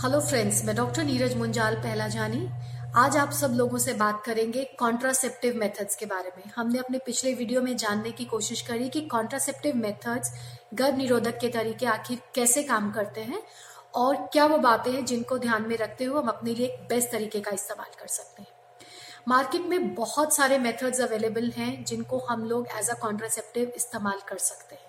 Hello friends मैं doctor Neeraj Munjal पहला जानी। आज आप सब लोगों से बात करेंगे कॉन्ट्रासेप्टिव मेथड्स के बारे में। हमने अपने पिछले वीडियो में जानने की कोशिश करी कि कॉन्ट्रासेप्टिव मेथड्स गर्भ निरोधक के तरीके आखिर कैसे काम करते हैं और क्या वो बातें हैं जिनको ध्यान में रखते हुए हम अपने लिए बेस्ट तरीके का इस्तेमाल कर सकते हैं। मार्केट में बहुत सारे मेथड्स अवेलेबल हैं जिनको हम लोग एज अ कॉन्ट्रासेप्टिव इस्तेमाल कर सकते हैं।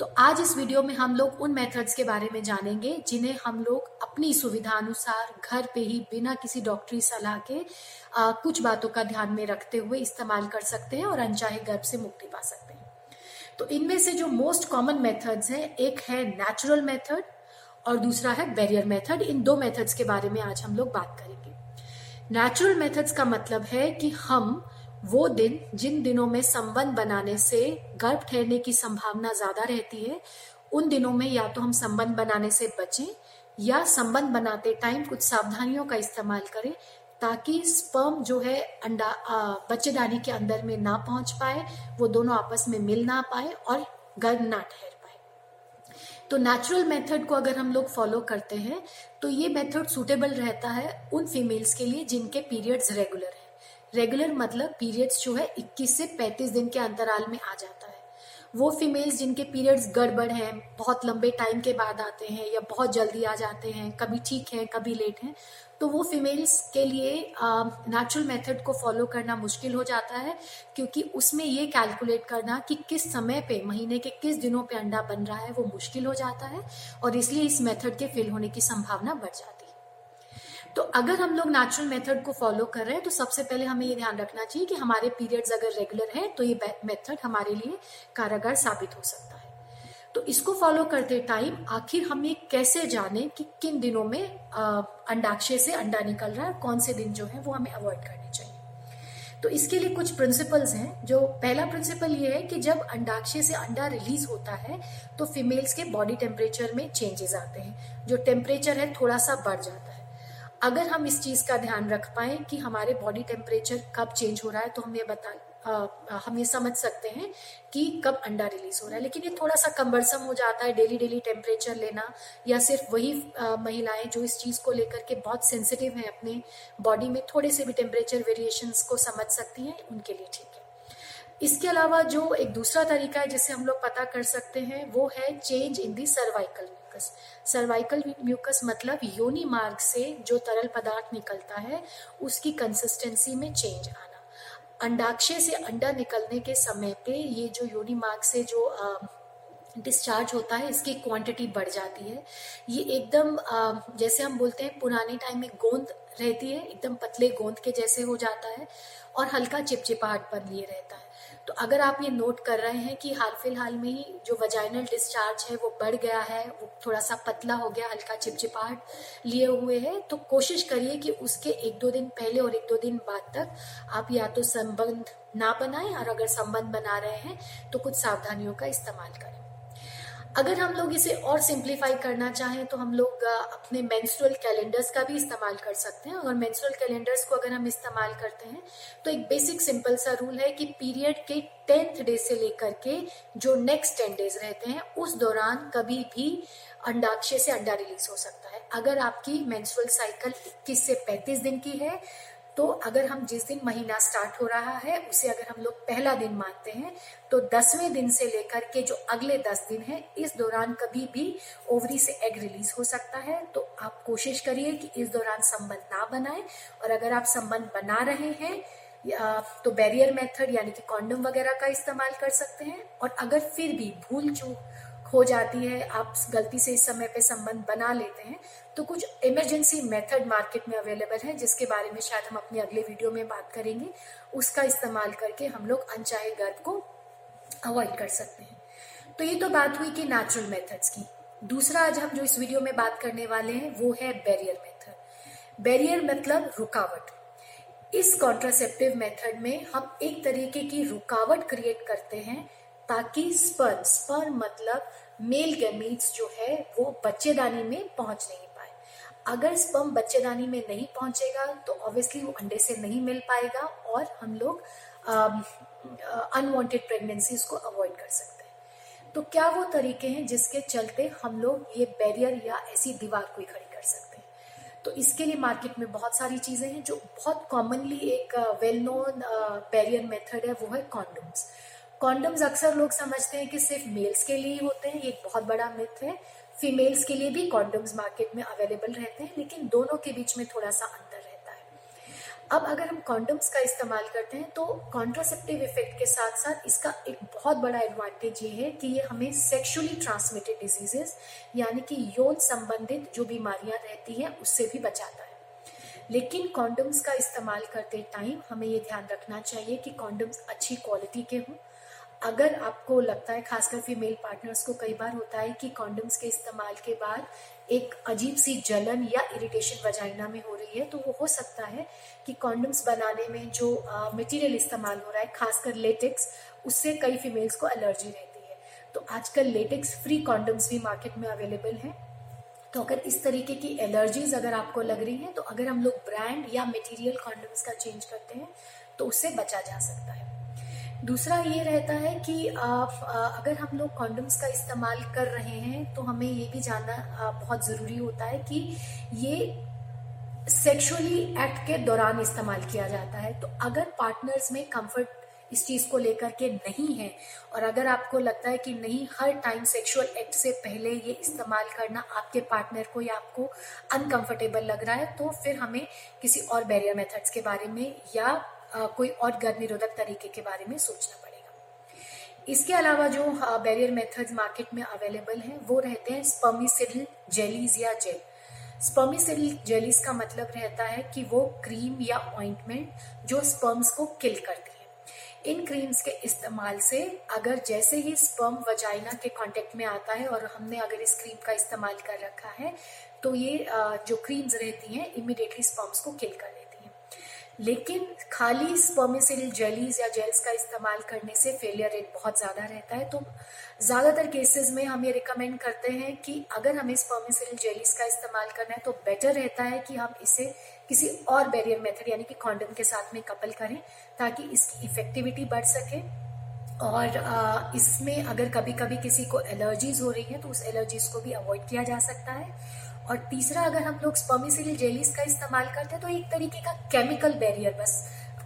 तो आज इस वीडियो में हम लोग उन मेथड्स के बारे में जानेंगे जिन्हें हम लोग अपनी सुविधा अनुसार घर पे ही बिना किसी डॉक्टरी सलाह के आ, कुछ बातों का ध्यान में रखते हुए इस्तेमाल कर सकते हैं और अनचाहे गर्भ से मुक्ति पा सकते हैं। तो इनमें से जो मोस्ट कॉमन मेथड्स हैं एक है नेचुरल मेथड और दूसरा है बैरियर मेथड इन दो मेथड्स के बारे में आज हम लोग बात करेंगे। नेचुरल मेथड्स का मतलब है कि हम वो दिन जिन दिनों में संबंध बनाने से गर्भ ठहरने की संभावना ज़्यादा रहती है, उन दिनों में या तो हम संबंध बनाने से बचें या संबंध बनाते टाइम कुछ सावधानियों का इस्तेमाल करें ताकि स्पर्म जो है अंडा बच्चेदानी के अंदर में ना पहुँच पाए, वो दोनों आपस में मिल ना पाए और गर्भ ना ठहर पाए। तो नेचुरल मेथड को अगर हम लोग फॉलो करते हैं तो ये मेथड सुटेबल रहता है उन फीमेल्स के लिए जिनके पीरियड्स रेगुलर है। रेगुलर मतलब पीरियड्स जो है 21 से 35 दिन के अंतराल में आ जाता है। वो फीमेल्स जिनके पीरियड्स गड़बड़ हैं, बहुत लंबे टाइम के बाद आते हैं या बहुत जल्दी आ जाते हैं, कभी ठीक है, कभी लेट है तो वो फीमेल्स के लिए नेचुरल मेथड को फॉलो करना मुश्किल हो जाता है, क्योंकि उसमें ये कैलकुलेट करना कि किस समय पे, महीने के किस दिनों पे अंडा बन रहा है, वो मुश्किल हो जाता है और इसलिए इस मेथड के फेल होने की संभावना बढ़ जाती है। तो अगर हम लोग नेचुरल मेथड को फॉलो कर रहे हैं तो सबसे पहले हमें ये ध्यान रखना चाहिए कि हमारे पीरियड्स अगर रेगुलर है तो ये मेथड हमारे लिए कारागार साबित हो सकता है। तो इसको फॉलो करते टाइम आखिर हम ये कैसे जाने कि किन दिनों में अंडाक्षय से अंडा निकल रहा है कौन से दिन जो है वो हमें अवॉइड करने चाहिए। तो इसके लिए कुछ प्रिंसिपल्स हैं, जो पहला प्रिंसिपल ये है कि जब अंडाक्षय से अंडा रिलीज़ होता है तो फीमेल्स के बॉडी टेम्परेचर में चेंजेस आते हैं। जो टेम्परेचर है, थोड़ा सा बढ़ जाता है। अगर हम इस चीज़ का ध्यान रख पाए कि हमारे बॉडी टेम्परेचर कब चेंज हो रहा है तो हम ये बता हम ये समझ सकते हैं कि कब अंडा रिलीज़ हो रहा है। लेकिन ये थोड़ा सा कम्बरसम हो जाता है डेली डेली टेम्परेचर लेना, या सिर्फ़ वही महिलाएँ जो इस चीज़ को लेकर के बहुत सेंसिटिव हैं अपने बॉडी में, थोड़े से भी टेम्परेचर वेरिएशन को समझ सकती हैं, उनके लिए ठीक है। इसके अलावा जो एक दूसरा तरीका है जिससे हम लोग पता कर सकते हैं वो है change in the cervical mucus cervical mucus मतलब योनि मार्ग से जो तरल पदार्थ निकलता है उसकी कंसिस्टेंसी में चेंज आना। अंडाक्षय से अंडा निकलने के समय पे ये जो योनि मार्ग से जो आ, डिस्चार्ज होता है इसकी क्वांटिटी बढ़ जाती है। ये एकदम जैसे हम बोलते हैं पुराने टाइम में गोंद रहती है एकदम पतले गोंद के जैसे हो जाता है और हल्का चिपचिपाहट बन लिए रहता है। तो अगर आप ये नोट कर रहे हैं कि हाल फ़िलहाल में ही जो वजाइनल डिस्चार्ज है वो बढ़ गया है, वो थोड़ा सा पतला हो गया, हल्का चिपचिपाहट लिए हुए है तो कोशिश करिए कि उसके एक दो दिन पहले और एक दो दिन बाद तक आप या तो संबंध ना बनाएँ और अगर संबंध बना रहे हैं तो कुछ सावधानियों का इस्तेमाल करें। अगर हम लोग इसे और सिंप्लीफाई करना चाहें तो हम लोग अपने मेंस्ट्रुअल कैलेंडर्स का भी इस्तेमाल कर सकते हैं। और मेंस्ट्रुअल कैलेंडर्स को अगर हम इस्तेमाल करते हैं तो एक बेसिक सिंपल सा रूल है कि पीरियड के टेंथ डे से लेकर के जो नेक्स्ट टेन डेज़ रहते हैं, उस दौरान कभी भी अंडाक्षय से अंडा रिलीज़ हो सकता है। अगर आपकी मेंस्ट्रुअल साइकिल 21 से 35 दिन की है तो अगर हम जिस दिन महीना स्टार्ट हो रहा है, उसे अगर हम लोग पहला दिन मानते हैं तो दसवें दिन से लेकर के जो अगले दस दिन है, इस दौरान कभी भी ओवरी से एग रिलीज़ हो सकता है। तो आप कोशिश करिए कि इस दौरान संबंध ना बनाए, और अगर आप संबंध बना रहे हैं तो बैरियर मेथड यानी कि कॉन्डम वगैरह का इस्तेमाल कर सकते हैं, और अगर फिर भी भूल चूक हो जाती है, आप गलती से इस समय पे संबंध बना लेते हैं तो कुछ इमरजेंसी मेथड मार्केट में अवेलेबल है, जिसके बारे में शायद हम अपने अगले वीडियो में बात करेंगे। उसका इस्तेमाल करके हम लोग अनचाहे गर्भ को अवॉइड कर सकते हैं। तो ये तो बात हुई कि नेचुरल मेथड्स की। दूसरा आज हम जो इस वीडियो में बात करने वाले हैं, वो है बैरियर मेथड बैरियर मतलब रुकावट। इस कॉन्ट्रासेप्टिव मेथड में हम एक तरीके की रुकावट क्रिएट करते हैं ताकि स्पर्म स्पर्म मतलब मेल गैमीट्स जो है, वो बच्चेदानी में पहुँच नहीं पाए। अगर स्पर्म बच्चेदानी में नहीं पहुंचेगा तो ऑब्वियसली वो अंडे से नहीं मिल पाएगा और हम लोग अनवांटेड प्रेगनेंसीज को अवॉइड कर सकते हैं। तो क्या वो तरीके हैं जिसके चलते हम लोग ये बैरियर या ऐसी दीवार को खड़ी कर सकते हैं? तो इसके लिए मार्केट में बहुत सारी चीज़ें हैं जो बहुत कॉमनली एक वेल नोन बैरियर मेथड है, वो है कॉन्डम्स कॉन्डम्स अक्सर लोग समझते हैं कि सिर्फ़ मेल्स के लिए ही होते हैं, ये एक बहुत बड़ा मिथ है। फीमेल्स के लिए भी कॉन्डम्स मार्केट में अवेलेबल रहते हैं, लेकिन दोनों के बीच में थोड़ा सा अंतर रहता है। अब अगर हम कॉन्डम्स का इस्तेमाल करते हैं तो कॉन्ट्रासेप्टिव इफ़ेक्ट के साथ साथ इसका एक बहुत बड़ा एडवांटेज ये है कि ये हमें सेक्शुअली ट्रांसमिटेड डिजीजेस यानी कि यौन संबंधित जो बीमारियाँ रहती हैं, उससे भी बचाता है। लेकिन कॉन्डम्स का इस्तेमाल करते टाइम हमें ये ध्यान रखना चाहिए कि कॉन्डम्स अच्छी क्वालिटी के हों अगर आपको लगता है, खासकर फीमेल पार्टनर्स को कई बार होता है कि कॉन्डम्स के इस्तेमाल के बाद एक अजीब सी जलन या इरिटेशन वजाइना में हो रही है तो वो हो सकता है कि कॉन्डम्स बनाने में जो मटेरियल इस्तेमाल हो रहा है, खासकर लेटेक्स उससे कई फीमेल्स को एलर्जी रहती है। तो आजकल लेटेक्स फ्री कॉन्डम्स भी मार्केट में अवेलेबल है। तो अगर इस तरीके की एलर्जीज अगर आपको लग रही हैं तो अगर हम लोग ब्रांड या मटेरियल कॉन्डम्स का चेंज करते हैं तो उससे बचा जा सकता है। दूसरा ये रहता है कि आप अगर हम लोग कॉन्डम्स का इस्तेमाल कर रहे हैं तो हमें ये भी जानना बहुत ज़रूरी होता है कि ये सेक्सुअली एक्ट के दौरान इस्तेमाल किया जाता है। तो अगर पार्टनर्स में कंफर्ट इस चीज़ को लेकर के नहीं है, और अगर आपको लगता है कि नहीं, हर टाइम सेक्सुअल एक्ट से पहले ये इस्तेमाल करना आपके पार्टनर को या आपको अनकंफर्टेबल लग रहा है तो फिर हमें किसी और बैरियर मेथड्स के बारे में या कोई और गर्भ निरोधक तरीके के बारे में सोचना पड़ेगा। इसके अलावा जो बैरियर मेथड्स मार्केट में अवेलेबल हैं, वो रहते हैं स्पर्मिसिडल जेलीज या जेल स्पर्मिसिडल जेलीज का मतलब रहता है कि वो क्रीम या ऑइंटमेंट जो स्पर्म्स को किल करती है। इन क्रीम्स के इस्तेमाल से अगर जैसे ही स्पर्म वजाइना के कांटेक्ट में आता है और हमने अगर इस क्रीम का इस्तेमाल कर रखा है तो ये जो क्रीम्स रहती हैं इमिडिएटली स्पर्म्स को किल कर लेकिन खाली स्पर्मिसिल जेलीज या जेल्स का इस्तेमाल करने से फेलियर रेट बहुत ज़्यादा रहता है। तो ज़्यादातर केसेस में हम ये रिकमेंड करते हैं कि अगर हमें स्पर्मिसिल जेलीज का इस्तेमाल करना है तो बेटर रहता है कि हम इसे किसी और बैरियर मेथड यानी कि कॉन्डम के साथ में कपल करें ताकि इसकी इफेक्टिविटी बढ़ सके। और इसमें अगर कभी कभी किसी को एलर्जीज हो रही है तो उस एलर्जीज को भी अवॉइड किया जा सकता है। और तीसरा, अगर हम लोग स्पर्मिसिल जेलीज का इस्तेमाल करते हैं तो एक तरीके का केमिकल बैरियर बस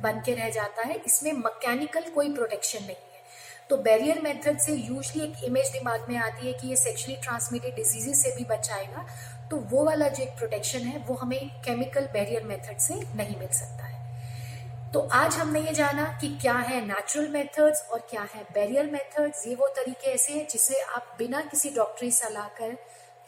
बन के रह जाता है। इसमें मैकेनिकल कोई प्रोटेक्शन नहीं है। तो बैरियर मेथड से यूजली एक इमेज दिमाग में आती है कि ये सेक्शुअली ट्रांसमिटेड डिजीजेस से भी बचाएगा। तो वो वाला जो एक प्रोटेक्शन है, वो हमें केमिकल बैरियर मेथड से नहीं मिल सकता है। तो आज हमने ये जाना कि क्या है नेचुरल मेथड्स और क्या है बैरियर मेथड्स ये वो तरीके ऐसे हैं जिसे आप बिना किसी डॉक्टरी सलाह कर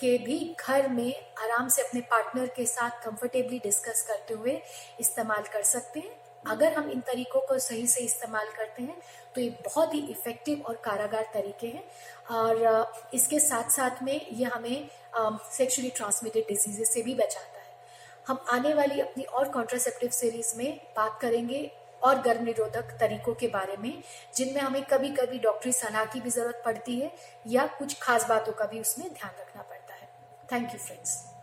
के भी घर में आराम से अपने पार्टनर के साथ कंफर्टेबली डिस्कस करते हुए इस्तेमाल कर सकते हैं। अगर हम इन तरीकों को सही से इस्तेमाल करते हैं तो ये बहुत ही इफ़ेक्टिव और कारागार तरीके हैं। और इसके साथ साथ में ये हमें सेक्सुअली ट्रांसमिटेड डिजीजेस से भी बचाता है। हम आने वाली अपनी और कॉन्ट्रासेप्टिव सीरीज़ में बात करेंगे और गर्भ निरोधक तरीकों के बारे में, जिनमें हमें कभी कभी डॉक्टरी सलाह की भी ज़रूरत पड़ती है या कुछ खास बातों का भी उसमें ध्यान रखना पड़ता है। Thank you, friends.